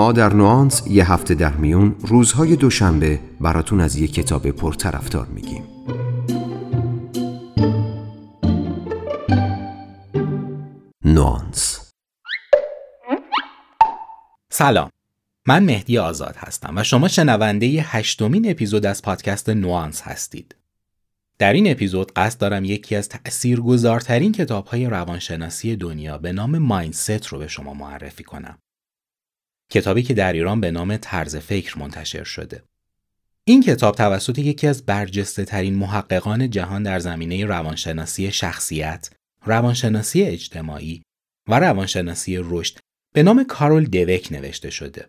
ما در نوانس یه هفته در میون روزهای دوشنبه براتون از یه کتاب پرطرفدار میگیم. نوانس. سلام. من مهدی آزاد هستم و شما شنونده هشتمین اپیزود از پادکست نوانس هستید. در این اپیزود قصد دارم یکی از تأثیرگذارترین کتابهای روانشناسی دنیا به نام مایندست رو به شما معرفی کنم. کتابی که در ایران به نام طرز فکر منتشر شده. این کتاب توسط یکی از برجسته ترین محققان جهان در زمینه روانشناسی شخصیت، روانشناسی اجتماعی و روانشناسی رشد به نام کارول دوک نوشته شده.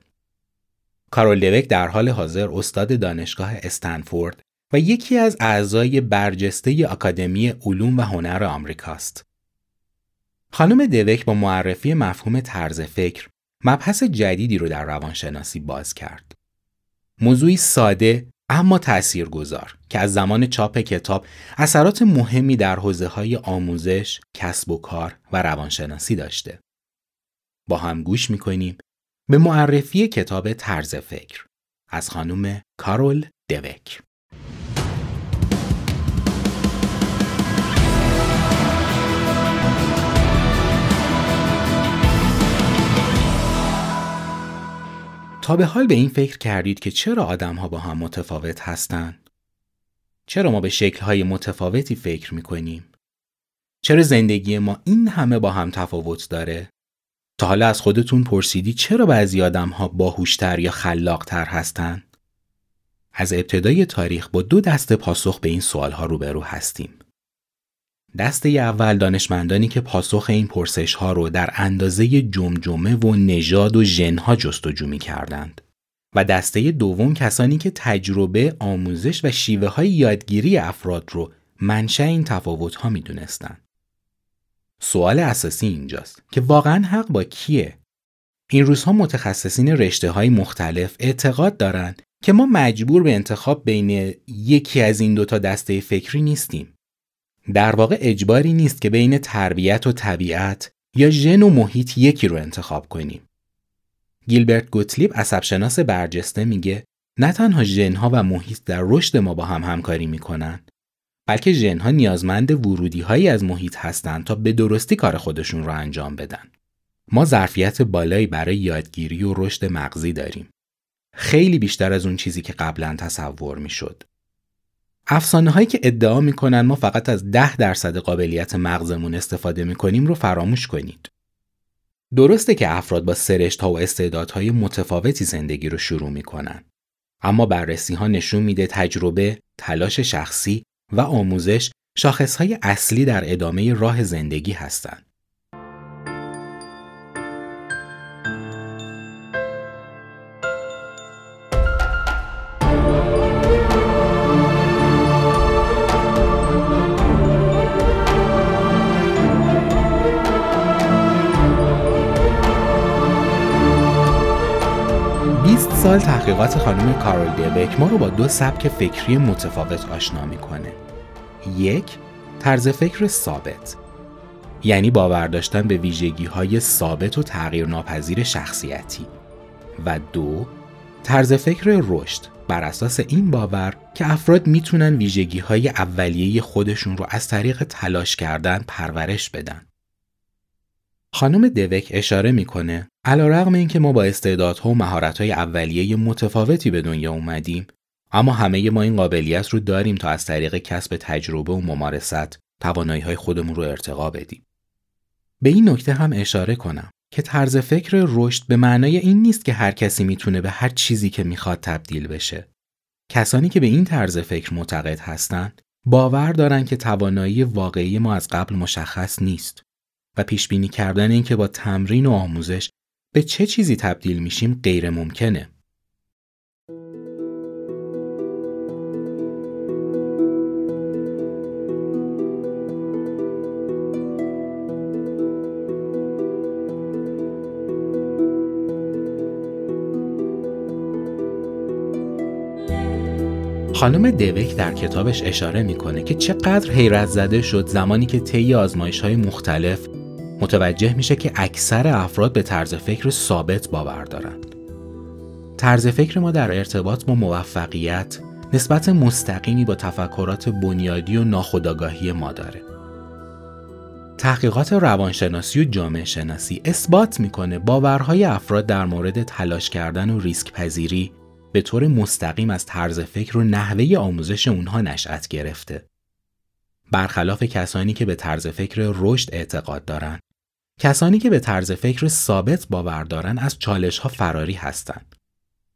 کارول دوک در حال حاضر استاد دانشگاه استنفورد و یکی از اعضای برجسته آکادمی علوم و هنر آمریکاست. خانم دوک با معرفی مفهوم طرز فکر مبحث جدیدی رو در روانشناسی باز کرد. موضوعی ساده اما تأثیرگذار که از زمان چاپ کتاب اثرات مهمی در حوزه های آموزش، کسب و کار و روانشناسی داشته. با هم گوش می‌کنیم به معرفی کتاب طرز فکر از خانم کارول دوک. تا به حال به این فکر کردید که چرا آدم ها با هم متفاوت هستند؟ چرا ما به شکل متفاوتی فکر می کنیم؟ چرا زندگی ما این همه با هم تفاوت داره؟ تا حالا از خودتون پرسیدی چرا بعضی آدم ها باهوشتر یا خلاقتر هستند؟ از ابتدای تاریخ با دو دسته پاسخ به این سوال ها روبرو هستیم. دسته اول دانشمندانی که پاسخ این پرسش ها رو در اندازه جمجمه و نژاد و ژنها جستجو می کردند. و دسته دوم کسانی که تجربه، آموزش و شیوه های یادگیری افراد رو منشأ این تفاوت ها می دونستن. سوال اساسی اینجاست که واقعا حق با کیه؟ این روزها متخصصین رشته های مختلف اعتقاد دارند که ما مجبور به انتخاب بین یکی از این دوتا دسته فکری نیستیم. در واقع اجباری نیست که بین تربیت و طبیعت یا ژن و محیط یکی رو انتخاب کنیم. گیلبرت گوتلیب عصبشناس برجسته میگه نه تنها ژنها و محیط در رشد ما با هم همکاری می‌کنن بلکه ژنها نیازمند ورودی هایی از محیط هستند تا به درستی کار خودشون رو انجام بدن. ما ظرفیت بالایی برای یادگیری و رشد مغزی داریم. خیلی بیشتر از اون چیزی که قبلا تصور می‌شد. افسانه هایی که ادعا می‌کنن ما فقط از ده درصد قابلیت مغزمون استفاده می‌کنیم رو فراموش کنید. درسته که افراد با سرشت ها و استعدادهای متفاوتی زندگی رو شروع می‌کنن. اما بررسی ها نشون میده تجربه، تلاش شخصی و آموزش شاخص های اصلی در ادامه راه زندگی هستند. سال تحقیقات خانم کارول دیبک ما رو با دو سبک فکری متفاوت آشنا می‌کنه. یک، طرز فکر ثابت یعنی باور داشتن به ویژگی های ثابت و تغییر ناپذیر شخصیتی و دو، طرز فکر رشد بر اساس این باور که افراد می‌تونن ویژگی های اولیه خودشون رو از طریق تلاش کردن پرورش بدن. خانم دوک اشاره می‌کنه علیرغم اینکه ما با استعدادها و مهارت‌های اولیه متفاوتی به دنیا اومدیم اما همه ما این قابلیت رو داریم تا از طریق کسب تجربه و ممارست توانایی های خودمون رو ارتقا بدیم. به این نکته هم اشاره کنم که طرز فکر رشد به معنای این نیست که هر کسی می‌تونه به هر چیزی که می‌خواد تبدیل بشه. کسانی که به این طرز فکر معتقد هستند باور دارن که توانایی واقعی ما از قبل مشخص نیست و پیش بینی کردن اینکه با تمرین و آموزش به چه چیزی تبدیل میشیم غیر ممکنه. خانم دوک در کتابش اشاره می‌کنه که چقدر حیرت زده شد زمانی که طی آزمایش های مختلف متوجه میشه که اکثر افراد به طرز فکر ثابت باور دارند. طرز فکر ما در ارتباط با موفقیت نسبت مستقیمی با تفکرات بنیادی و ناخودآگاهی ما داره. تحقیقات روانشناسی و جامعه شناسی اثبات می‌کنه باورهای افراد در مورد تلاش کردن و ریسک پذیری به طور مستقیم از طرز فکر و نحوه آموزش اونها نشأت گرفته. برخلاف کسانی که به طرز فکر رشد اعتقاد دارند، کسانی که به طرز فکر ثابت باور دارن از چالش ها فراری هستند.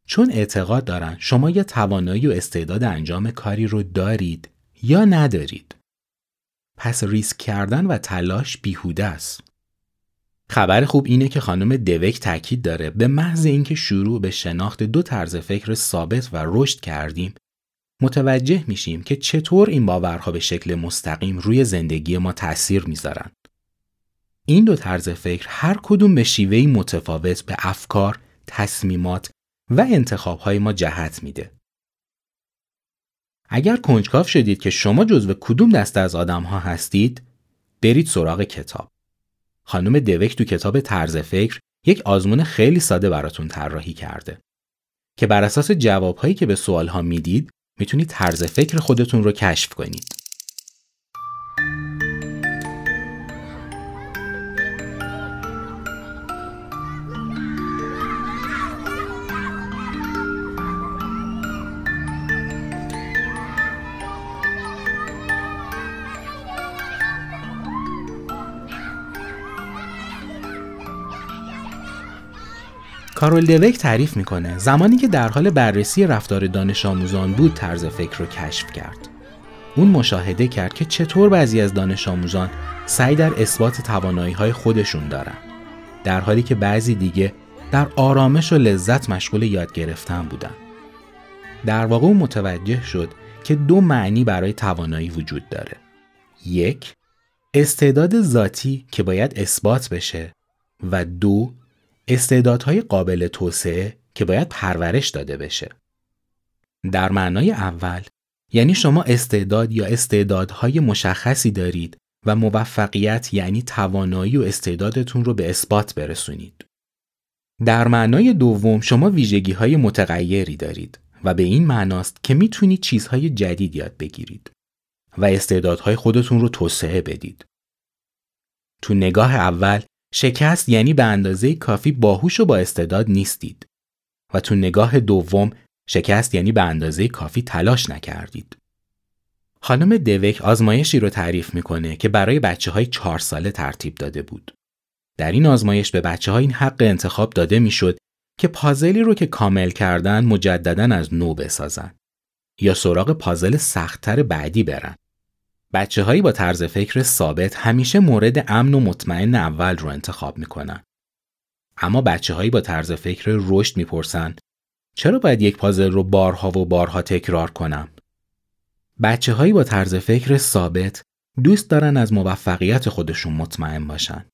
چون اعتقاد دارن شما یا توانایی و استعداد انجام کاری رو دارید یا ندارید. پس ریسک کردن و تلاش بیهوده است. خبر خوب اینه که خانم دوک تاکید داره به محض اینکه شروع به شناخت دو طرز فکر ثابت و رشد کردیم متوجه میشیم که چطور این باورها به شکل مستقیم روی زندگی ما تأثیر می‌ذارن. این دو طرز فکر هر کدوم به شیوهی متفاوت به افکار، تصمیمات و انتخابهای ما جهت میده. اگر کنجکاف شدید که شما جزو کدوم دسته از آدم ها هستید، برید سراغ کتاب. خانم دوک تو کتاب طرز فکر یک آزمون خیلی ساده براتون طراحی کرده که بر اساس جوابهایی که به سوال ها می‌دید می‌تونید طرز فکر خودتون رو کشف کنید. کارول دوک تعریف می‌کنه زمانی که در حال بررسی رفتار دانش آموزان بود طرز فکر رو کشف کرد. اون مشاهده کرد که چطور بعضی از دانش آموزان سعی در اثبات توانایی های خودشون دارن در حالی که بعضی دیگه در آرامش و لذت مشغول یاد گرفتن بودن. در واقع اون متوجه شد که دو معنی برای توانایی وجود داره. یک استعداد ذاتی که باید اثبات بشه و دو استعدادهای قابل توسعه که باید پرورش داده بشه. در معنای اول یعنی شما استعداد یا استعدادهای مشخصی دارید و موفقیت یعنی توانایی و استعدادتون رو به اثبات برسونید. در معنای دوم شما ویژگی های متغیری دارید و به این معناست که می‌تونید چیزهای جدید یاد بگیرید و استعدادهای خودتون رو توسعه بدید. تو نگاه اول شکست یعنی به اندازه کافی باهوش و با استعداد نیستید و تو نگاه دوم شکست یعنی به اندازه کافی تلاش نکردید. خانم دوک آزمایشی رو تعریف می‌کنه که برای بچه های چهار ساله ترتیب داده بود. در این آزمایش به بچه ها این حق انتخاب داده می‌شد که پازلی رو که کامل کردن مجددا از نو بسازن یا سراغ پازل سختتر بعدی برن. بچه هایی با طرز فکر ثابت همیشه مورد امن و مطمئن اول رو انتخاب می‌کنن. اما بچه هایی با طرز فکر رشد می‌پرسن چرا باید یک پازل رو بارها و بارها تکرار کنم؟ بچه هایی با طرز فکر ثابت دوست دارن از موفقیت خودشون مطمئن باشن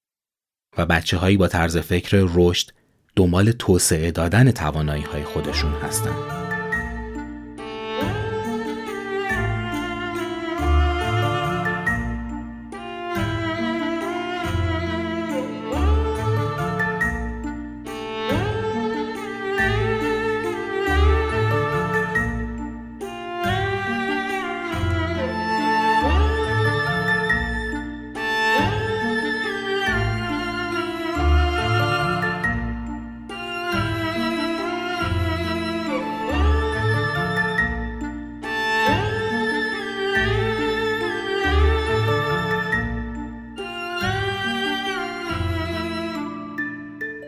و بچه هایی با طرز فکر رشد دنبال توسعه دادن توانایی های خودشون هستند.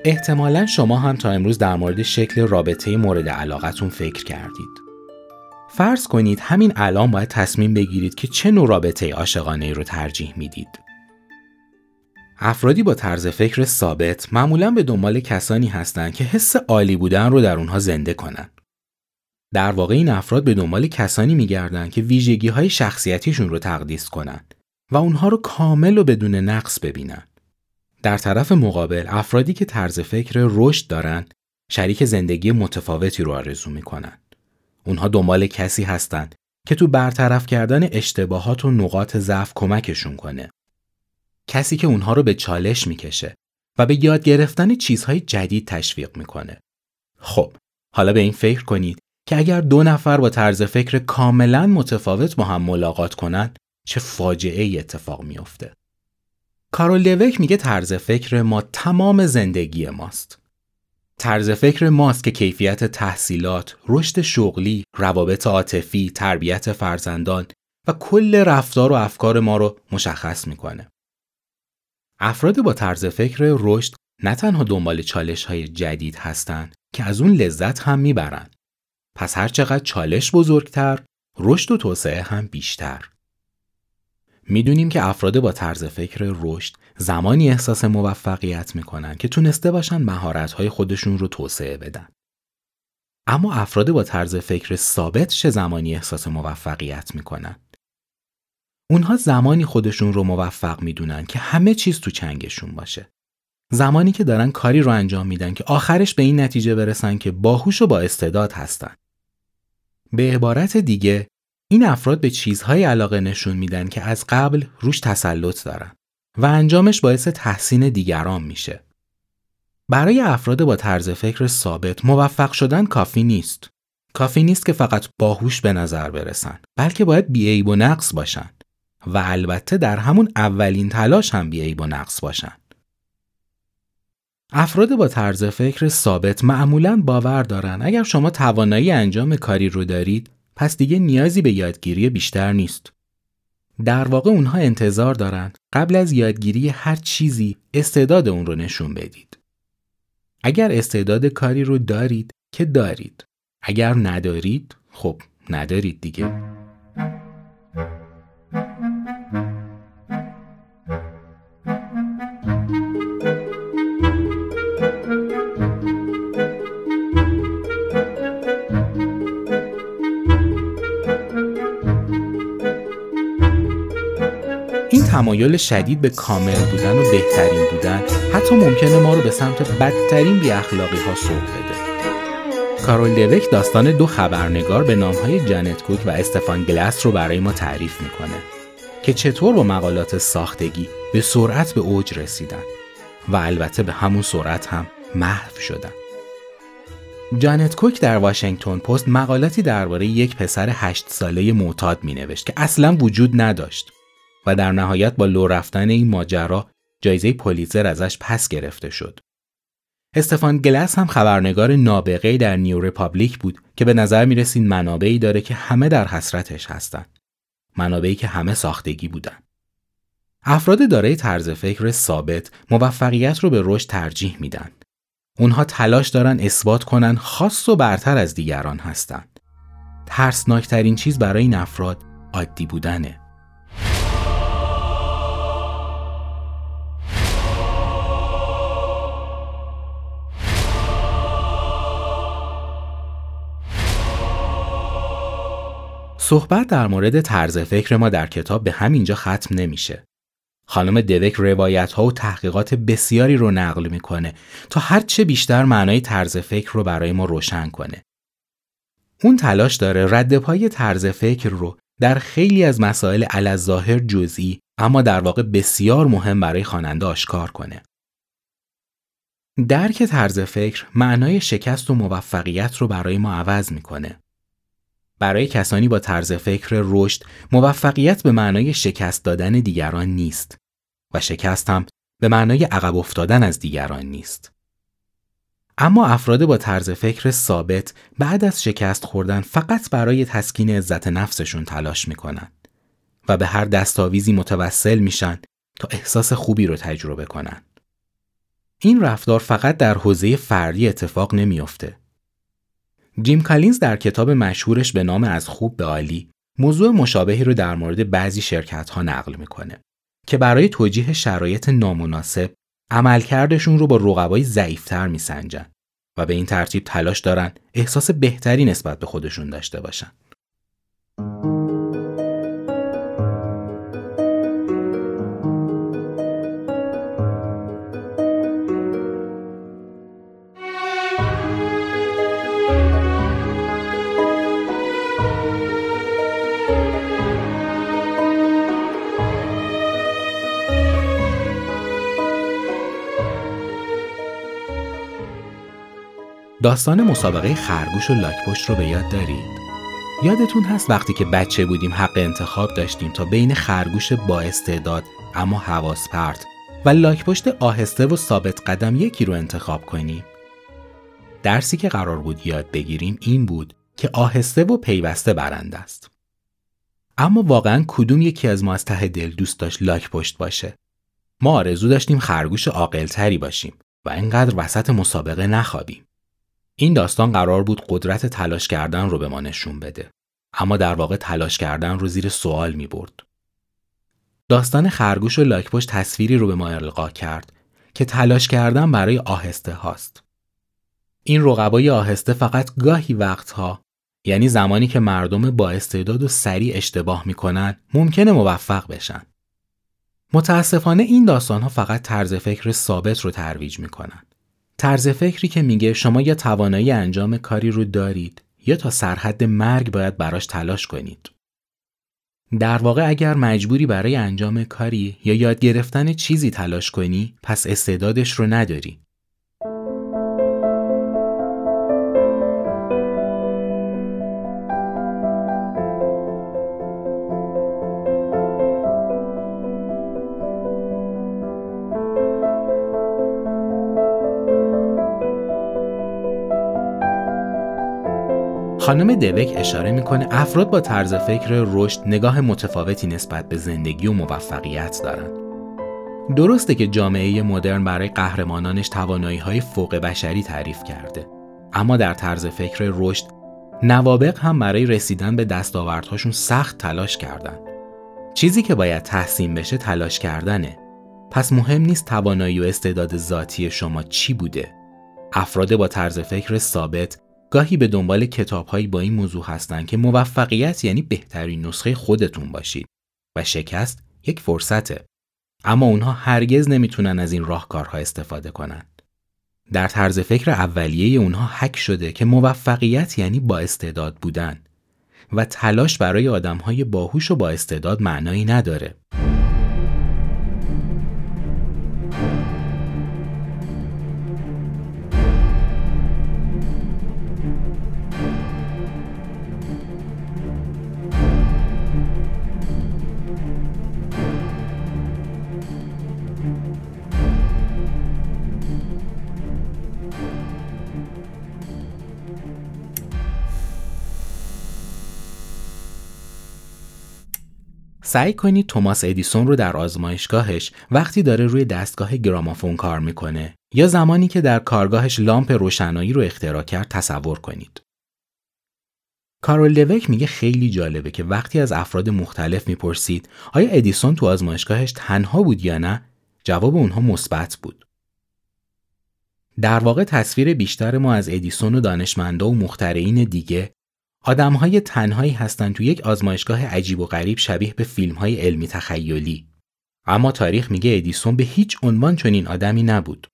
احتمالا شما هم تا امروز در مورد شکل رابطه مورد علاقتون فکر کردید. فرض کنید همین الان باید تصمیم بگیرید که چه نوع رابطه عاشقانه رو ترجیح می‌دید. افرادی با طرز فکر ثابت معمولا به دنبال کسانی هستند که حس عالی بودن رو در اونها زنده کنند. در واقع این افراد به دنبال کسانی میگردند که ویژگی های شخصیتیشون رو تقدیس کنند و اونها رو کامل و بدون نقص ببینند. در طرف مقابل افرادی که طرز فکر رشد دارند شریک زندگی متفاوتی رو آرزو می‌کنن. اونها دنبال کسی هستند که تو برطرف کردن اشتباهات و نقاط ضعف کمکشون کنه. کسی که اونها رو به چالش می‌کشه و به یاد گرفتن چیزهای جدید تشویق می‌کنه. خب، حالا به این فکر کنید که اگر دو نفر با طرز فکر کاملا متفاوت با هم ملاقات کنند چه فاجعه ای اتفاق میافته. کارول دوک میگه طرز فکر ما تمام زندگی ماست. طرز فکر ماست که کیفیت تحصیلات، رشد شغلی، روابط عاطفی، تربیت فرزندان و کل رفتار و افکار ما رو مشخص می‌کنه. افراد با طرز فکر رشد نه تنها دنبال چالش های جدید هستند که از اون لذت هم می‌برن. پس هر چقدر چالش بزرگتر، رشد و توسعه هم بیشتر. می‌دونیم که افراد با طرز فکر رشد زمانی احساس موفقیت می‌کنن که تونسته باشن مهارت‌های خودشون رو توسعه بدن. اما افراد با طرز فکر ثابت چه زمانی احساس موفقیت می‌کنن؟ اونها زمانی خودشون رو موفق می‌دونن که همه چیز تو چنگشون باشه. زمانی که دارن کاری رو انجام میدن که آخرش به این نتیجه برسن که باهوش و با استعداد هستن. به عبارت دیگه این افراد به چیزهای علاقه نشون میدن که از قبل روش تسلط دارن و انجامش باعث تحسین دیگران میشه. برای افراد با طرز فکر ثابت موفق شدن کافی نیست. کافی نیست که فقط باهوش به نظر برسن بلکه باید بیعیب و نقص باشن و البته در همون اولین تلاش هم بیعیب و نقص باشن. افراد با طرز فکر ثابت معمولا باور دارن اگر شما توانایی انجام کاری رو دارید پس دیگه نیازی به یادگیری بیشتر نیست. در واقع اونها انتظار دارن قبل از یادگیری هر چیزی استعداد اون رو نشون بدید. اگر استعداد کاری رو دارید که دارید. اگر ندارید خب ندارید دیگه. تمایل شدید به کامل بودن و بهترین بودن حتی ممکنه ما رو به سمت بدترین بی اخلاقی ها سوق بده. کارول دوک داستان دو خبرنگار به نامهای جنت کوک و استفان گلس رو برای ما تعریف می‌کنه که چطور با مقالات ساختگی به سرعت به اوج رسیدن و البته به همون سرعت هم محو شدن. جانت کوک در واشنگتن پست مقالاتی درباره یک پسر هشت ساله معتاد می نوشت که اصلا وجود نداشت و در نهایت با لو رفتن این ماجرا جایزه پولیتزر ازش پس گرفته شد. استفان گلس هم خبرنگار نابغه در New Republic بود که به نظر می رسید منابعی داره که همه در حسرتش هستند. منابعی که همه ساختگی بودن. افراد دارای طرز فکر ثابت موفقیت رو به رشد ترجیح میدن. اونها تلاش دارن اثبات کنن خاص و برتر از دیگران هستند. ترسناکترین چیز برای این افراد عادی بودنه. صحبت در مورد طرز فکر ما در کتاب به همینجا ختم نمیشه. خانم دوک روایت ها و تحقیقات بسیاری رو نقل می‌کنه تا هرچه بیشتر معنای طرز فکر رو برای ما روشن کنه. اون تلاش داره رد پای طرز فکر رو در خیلی از مسائل علظاهر جزئی اما در واقع بسیار مهم برای خواننده آشکار کنه. درک طرز فکر معنای شکست و موفقیت رو برای ما عوض می‌کنه. برای کسانی با طرز فکر رشد موفقیت به معنای شکست دادن دیگران نیست و شکست هم به معنای عقب افتادن از دیگران نیست. اما افراد با طرز فکر ثابت بعد از شکست خوردن فقط برای تسکین عزت نفسشون تلاش می‌کنن و به هر دستاویزی متوسل میشن تا احساس خوبی رو تجربه کنن. این رفتار فقط در حوزه فردی اتفاق نمیافته جیم کالینز در کتاب مشهورش به نام از خوب به عالی موضوع مشابهی رو در مورد بعضی شرکت ها نقل می‌کنه که برای توجیه شرایط نامناسب عملکردشون رو با رقبای ضعیفتر میسنجن و به این ترتیب تلاش دارن احساس بهتری نسبت به خودشون داشته باشن. داستان مسابقه خرگوش و لاکپشت رو به یاد دارید؟ یادتون هست وقتی که بچه بودیم حق انتخاب داشتیم تا بین خرگوش با استعداد اما حواس پرت و لاکپشت آهسته و ثابت قدم یکی رو انتخاب کنیم؟ درسی که قرار بود یاد بگیریم این بود که آهسته و پیوسته برنده است. اما واقعا کدوم یکی از ما از ته دل دوست داشت لاک پشت باشه؟ ما آرزو داشتیم خرگوش عاقلتری باشیم و اینقدر وسط مسابقه نخوابیم. این داستان قرار بود قدرت تلاش کردن رو به ما نشون بده. اما در واقع تلاش کردن رو زیر سوال می برد. داستان خرگوش و لاکپشت تصویری رو به ما القا کرد که تلاش کردن برای آهسته هاست. این رقبای آهسته فقط گاهی وقتها یعنی زمانی که مردم با استعداد و سریع اشتباه می‌کنن ممکنه موفق بشن. متاسفانه این داستان ها فقط طرز فکر ثابت رو ترویج می‌کنن. طرز فکری که میگه شما یا توانایی انجام کاری رو دارید یا تا سرحد مرگ باید براش تلاش کنید. در واقع اگر مجبوری برای انجام کاری یا یاد گرفتن چیزی تلاش کنی پس استعدادش رو نداری. خانم دوک اشاره می‌کنه افراد با طرز فکر رشد نگاه متفاوتی نسبت به زندگی و موفقیت دارند. درسته که جامعه مدرن برای قهرمانانش توانایی های فوق بشری تعریف کرده اما در طرز فکر رشد نوابق هم برای رسیدن به دستاوردهاشون سخت تلاش کردند. چیزی که باید تحسین بشه تلاش کردنه پس مهم نیست توانایی و استعداد ذاتی شما چی بوده افراد با طرز فکر ثابت گاهی به دنبال کتابهایی با این موضوع هستند که موفقیت یعنی بهترین نسخه خودتون باشید و شکست یک فرصته. اما اونها هرگز نمی‌تونن از این راهکارها استفاده کنند در طرز فکر اولیه اونها حک شده که موفقیت یعنی با استعداد بودن و تلاش برای آدمهای باهوش و با استعداد معنایی نداره. سعی کنید توماس ادیسون رو در آزمایشگاهش وقتی داره روی دستگاه گرامافون کار می‌کنه یا زمانی که در کارگاهش لامپ روشنایی رو اختراع کرد تصور کنید. کارول لوک میگه خیلی جالبه که وقتی از افراد مختلف می‌پرسید آیا ادیسون تو آزمایشگاهش تنها بود یا نه؟ جواب اونها مثبت بود. در واقع تصویر بیشتر ما از ادیسون و دانشمندا و مخترعین دیگه های تنهایی هستند تو یک آزمایشگاه عجیب و غریب شبیه به فیلم های علمی تخیلی. اما تاریخ میگه ادیسون به هیچ عنوان چنین آدمی نبود.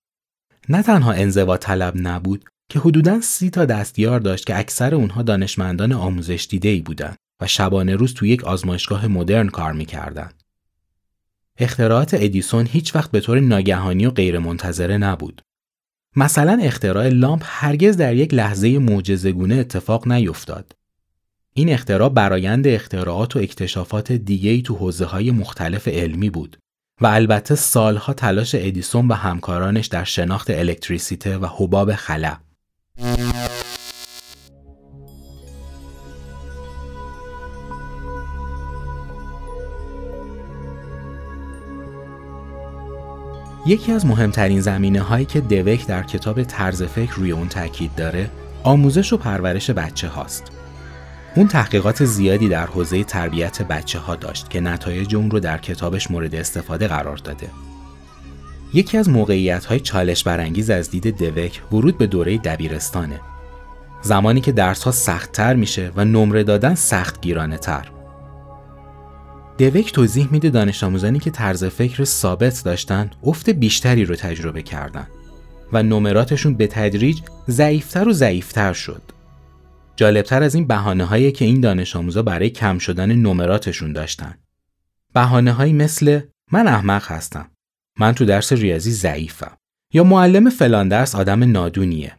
نه تنها انزوا طلب نبود که حدوداً سی تا دستیار داشت که اکثر اونها دانشمندان آموزش دیده ای بودند و شبانه روز تو یک آزمایشگاه مدرن کار می‌کردند. اختراعات ادیسون هیچ وقت به طور ناگهانی و غیرمنتظره نبود. مثلا اختراع لامپ هرگز در یک لحظه معجزه‌گونه اتفاق نیفتاد. این اختراع برایند اختراعات و اکتشافات دیگه‌ای تو حوزه های مختلف علمی بود و البته سالها تلاش ادیسون و همکارانش در شناخت الکتریسیته و حباب خلا. یکی از مهمترین زمینه هایی که دوک در کتاب طرز فکر روی اون تاکید داره آموزش و پرورش بچه هاست. اون تحقیقات زیادی در حوزه تربیت بچه ها داشت که نتایج اون رو در کتابش مورد استفاده قرار داده. یکی از موقعیت های چالش برانگیز از دید دوک ورود به دوره دبیرستانه. زمانی که درس ها سختتر میشه و نمره دادن سخت گیرانه تر. دوک توضیح میده دانش آموزانی که طرز فکر ثابت داشتن افت بیشتری رو تجربه کردن و نمراتشون به تدریج ضعیفتر و ضعیفتر شد. جالبتر از این بهانه هایی که این دانش آموزا برای کم شدن نمراتشون داشتن. بهانه هایی مثل من احمق هستم. من تو درس ریاضی ضعیفم. یا معلم فلان درس آدم نادونیه.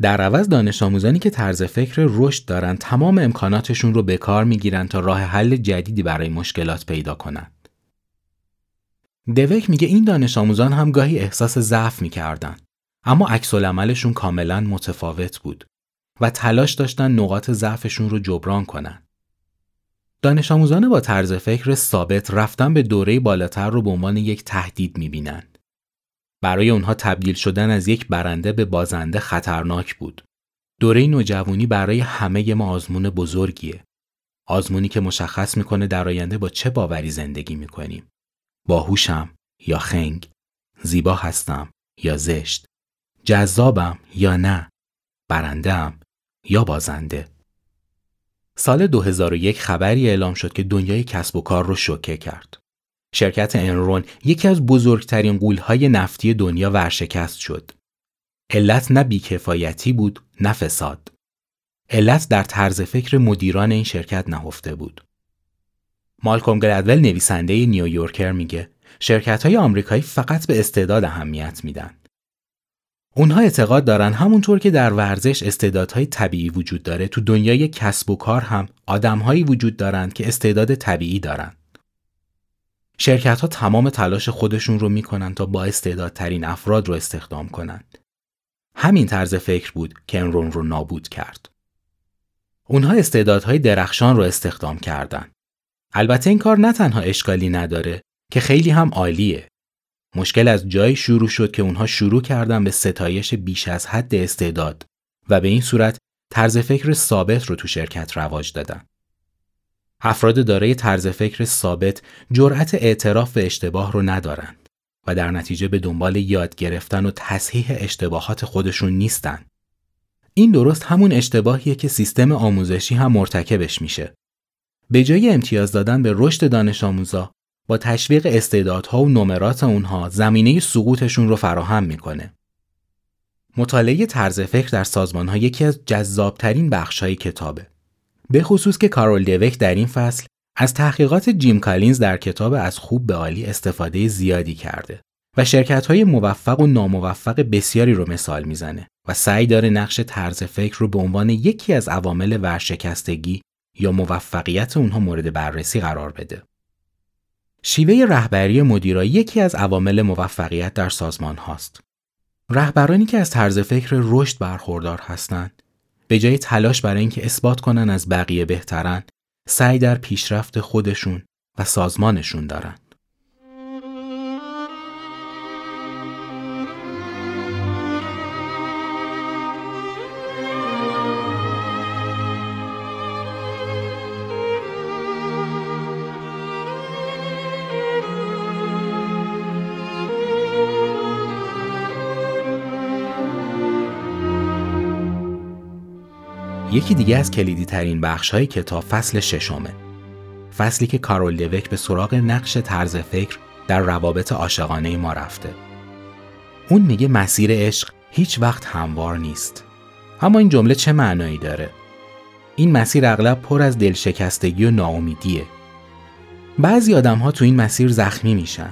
در عوض دانش آموزانی که طرز فکر رشد دارن تمام امکاناتشون رو به کار می‌گیرن تا راه حل جدیدی برای مشکلات پیدا کنند. دوک میگه این دانش آموزان هم گاهی احساس ضعف می‌کردن اما عکس کاملا متفاوت بود و تلاش داشتن نقاط ضعفشون رو جبران کنن. دانش آموزان با طرز فکر ثابت رفتن به دوره بالاتر رو به عنوان یک تهدید می‌بینن. برای اونها تبدیل شدن از یک برنده به بازنده خطرناک بود. دوره نوجوانی برای همه ما آزمون بزرگیه. آزمونی که مشخص می‌کنه در آینده با چه باوری زندگی می‌کنیم. باهوشم یا خنگ، زیبا هستم یا زشت، جذابم یا نه، برندم یا بازنده. سال 2001 خبری اعلام شد که دنیای کسب و کار رو شوکه کرد. شرکت انرون یکی از بزرگترین قولهای نفتی دنیا ورشکست شد. علت نه بیکفایتی بود نه فساد. علت در طرز فکر مدیران این شرکت نهفته بود. مالکوم گلدول نویسنده نیویورکر میگه شرکت های آمریکایی فقط به استعداد اهمیت میدن. اونها اعتقاد دارن همونطور که در ورزش استعدادهای طبیعی وجود داره تو دنیای کسب و کار هم آدمهایی وجود دارند که استعداد طبیعی دارن. شرکت ها تمام تلاش خودشون رو می‌کنن تا با استعدادترین افراد رو استخدام کنند. همین طرز فکر بود که انرون رو نابود کرد. اونها استعدادهای درخشان رو استخدام کردن. البته این کار نه تنها اشکالی نداره که خیلی هم عالیه. مشکل از جایی شروع شد که اونها شروع کردن به ستایش بیش از حد استعداد و به این صورت طرز فکر ثابت رو تو شرکت رواج دادن. افراد دارای طرز فکر ثابت جرأت اعتراف به اشتباه رو ندارند و در نتیجه به دنبال یاد گرفتن و تصحیح اشتباهات خودشون نیستن. این درست همون اشتباهیه که سیستم آموزشی هم مرتکبش میشه. به جای امتیاز دادن به رشد دانش آموزا با تشویق استعدادها و نمرات اونها زمینه سقوطشون رو فراهم می‌کنه. مطالعه طرز فکر در سازمان ها یکی از جذابترین بخش های کتابه. به خصوص که کارول دوک در این فصل از تحقیقات جیم کالینز در کتاب از خوب به عالی استفاده زیادی کرده و شرکت های موفق و ناموفق بسیاری رو مثال می‌زنه و سعی داره نقش طرز فکر رو به عنوان یکی از عوامل ورشکستگی یا موفقیت اونها مورد بررسی قرار بده. شیوه رهبری مدیرا یکی از عوامل موفقیت در سازمان هاست. رهبرانی که از طرز فکر رشد برخوردار هستند به جای تلاش برای اینکه اثبات کنن از بقیه بهترن سعی در پیشرفت خودشون و سازمانشون دارن. یکی دیگه از کلیدی ترین بخش های کتاب فصل ششمه. فصلی که کارول دوک به سراغ نقش طرز فکر در روابط عاشقانه ما رفته. اون میگه مسیر عشق هیچ وقت هموار نیست. اما این جمله چه معنایی داره؟ این مسیر اغلب پر از دلشکستگی و ناامیدیه. بعضی آدم ها تو این مسیر زخمی میشن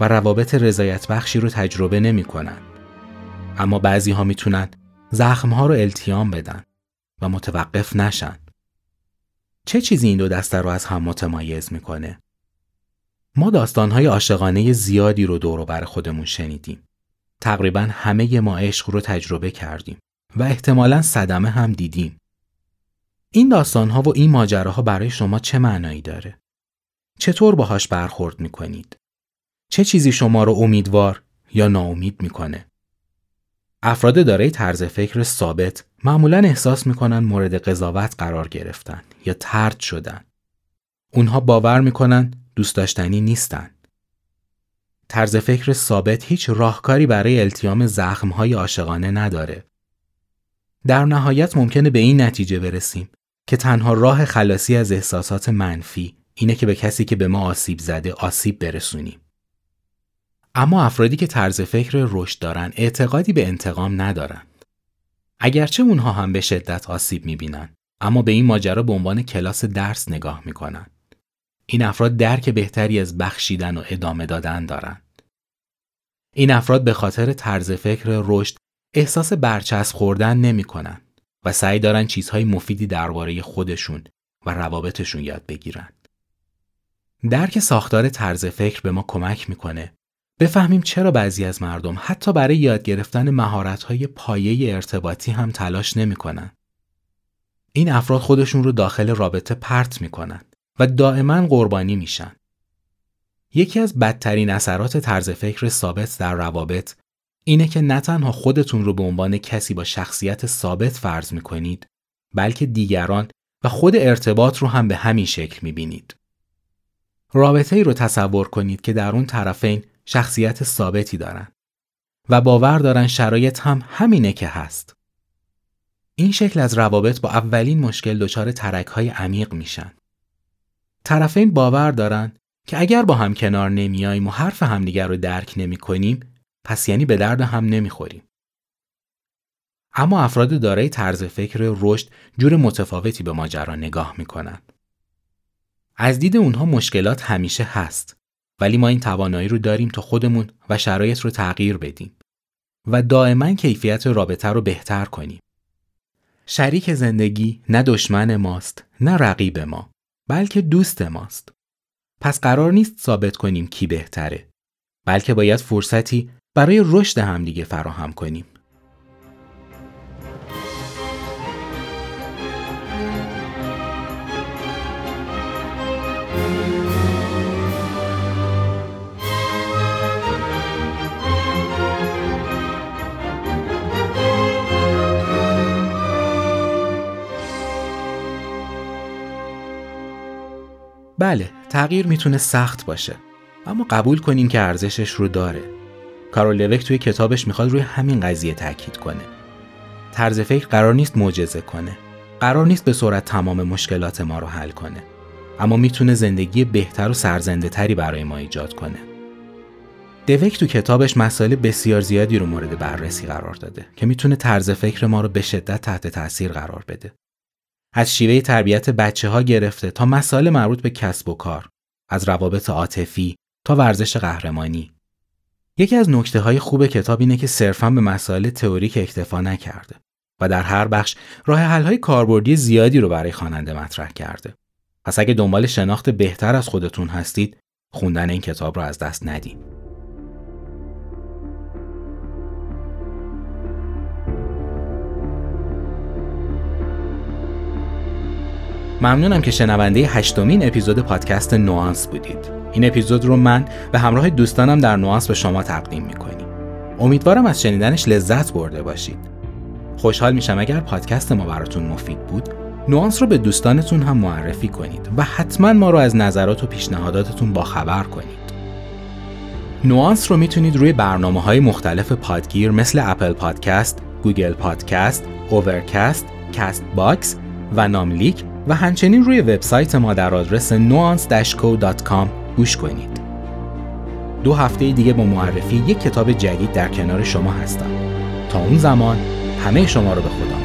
و روابط رضایت بخشی رو تجربه نمی‌کنن. اما بعضی ها می‌تونن زخم ها رو التیام بدن و متوقف نشن. چه چیزی این دو دسته رو از هم متمایز می‌کنه؟ ما داستانهای عاشقانه زیادی رو دور بر خودمون شنیدیم. تقریبا همه ما عشق رو تجربه کردیم و احتمالا صدمه هم دیدیم. این داستانها و این ماجراها برای شما چه معنایی داره؟ چطور باهاش برخورد می‌کنید؟ چه چیزی شما رو امیدوار یا ناامید می‌کنه؟ افراد دارای طرز فکر ثابت معمولا احساس می‌کنن مورد قضاوت قرار گرفتن یا ترد شدن. اونها باور می‌کنن دوست داشتنی نیستن. طرز فکر ثابت هیچ راهکاری برای التیام زخمهای عاشقانه نداره. در نهایت ممکنه به این نتیجه برسیم که تنها راه خلاصی از احساسات منفی اینه که به کسی که به ما آسیب زده آسیب برسونیم. اما افرادی که طرز فکر رشد دارن اعتقادی به انتقام ندارن. اگرچه اونها هم به شدت آسیب می‌بینن اما به این ماجرا به عنوان کلاس درس نگاه می‌کنن. این افراد درک بهتری از بخشیدن و ادامه دادن دارند. این افراد به خاطر طرز فکر رشد احساس برچسب خوردن نمی‌کنن و سعی دارن چیزهای مفیدی درباره خودشون و روابطشون یاد بگیرن. درک ساختار طرز فکر به ما کمک می‌کنه بفهمیم چرا بعضی از مردم حتی برای یاد گرفتن مهارت‌های پایه ارتباطی هم تلاش نمی‌کنن. این افراد خودشون رو داخل رابطه پرت می‌کنن و دائما قربانی میشن. یکی از بدترین اثرات طرز فکر ثابت در روابط اینه که نه تنها خودتون رو به عنوان کسی با شخصیت ثابت فرض می‌کنید بلکه دیگران و خود ارتباط رو هم به همین شکل می‌بینید. رابطه ای رو تصور کنید که در اون طرفین شخصیت ثابتی دارن و باور دارن شرایط هم همینه که هست. این شکل از روابط با اولین مشکل دچار ترک های عمیق میشن. طرفین باور دارن که اگر با هم کنار نمیاییم و حرف همدیگر رو درک نمی کنیم پس یعنی به درد هم نمی‌خوریم. اما افراد دارای طرز فکر رشد جور متفاوتی به ماجرا نگاه می‌کنن. از دید اونها مشکلات همیشه هست ولی ما این توانایی رو داریم تا خودمون و شرایط رو تغییر بدیم و دائما کیفیت رابطه رو بهتر کنیم. شریک زندگی نه دشمن ماست نه رقیب ما بلکه دوست ماست. پس قرار نیست ثابت کنیم کی بهتره بلکه باید فرصتی برای رشد همدیگه فراهم کنیم. بله تغییر می‌تونه سخت باشه اما قبول کنیم که ارزشش رو داره. کارول لوک توی کتابش می‌خواد روی همین قضیه تاکید کنه. طرز فکر قرار نیست معجزه کنه. قرار نیست به صورت تمام مشکلات ما رو حل کنه. اما می‌تونه زندگی بهتر و سرزنده تری برای ما ایجاد کنه. دوک تو کتابش مسائل بسیار زیادی رو مورد بررسی قرار داده که می‌تونه طرز فکر ما رو به شدت تحت تاثیر قرار بده. از شیوه تربیت بچه ها گرفته تا مسائل مربوط به کسب و کار، از روابط عاطفی تا ورزش قهرمانی. یکی از نکته های خوب کتاب اینه که صرفا به مسائل تئوریک اکتفا نکرده و در هر بخش راه حل های کاربردی زیادی رو برای خواننده مطرح کرده. پس اگه دنبال شناخت بهتر از خودتون هستید، خوندن این کتاب رو از دست ندید. ممنونم که شنونده هشتمین اپیزود پادکست نوانس بودید. این اپیزود رو من به همراه دوستانم در نوانس به شما تقدیم می‌کنیم. امیدوارم از شنیدنش لذت برده باشید. خوشحال میشم اگر پادکست ما براتون مفید بود نوانس رو به دوستانتون هم معرفی کنید و حتما ما رو از نظرات و پیشنهاداتتون باخبر کنید. نوانس رو می‌تونید روی برنامه های مختلف پادگیر مثل Apple Podcast، Google Podcast، Overcast، Castbox و ناملیک و همچنین روی وبسایت ما در آدرس nuance-co.com گوش کنید. دو هفته دیگه با معرفی یک کتاب جدید در کنار شما هستم. تا اون زمان همه شما رو به خدا.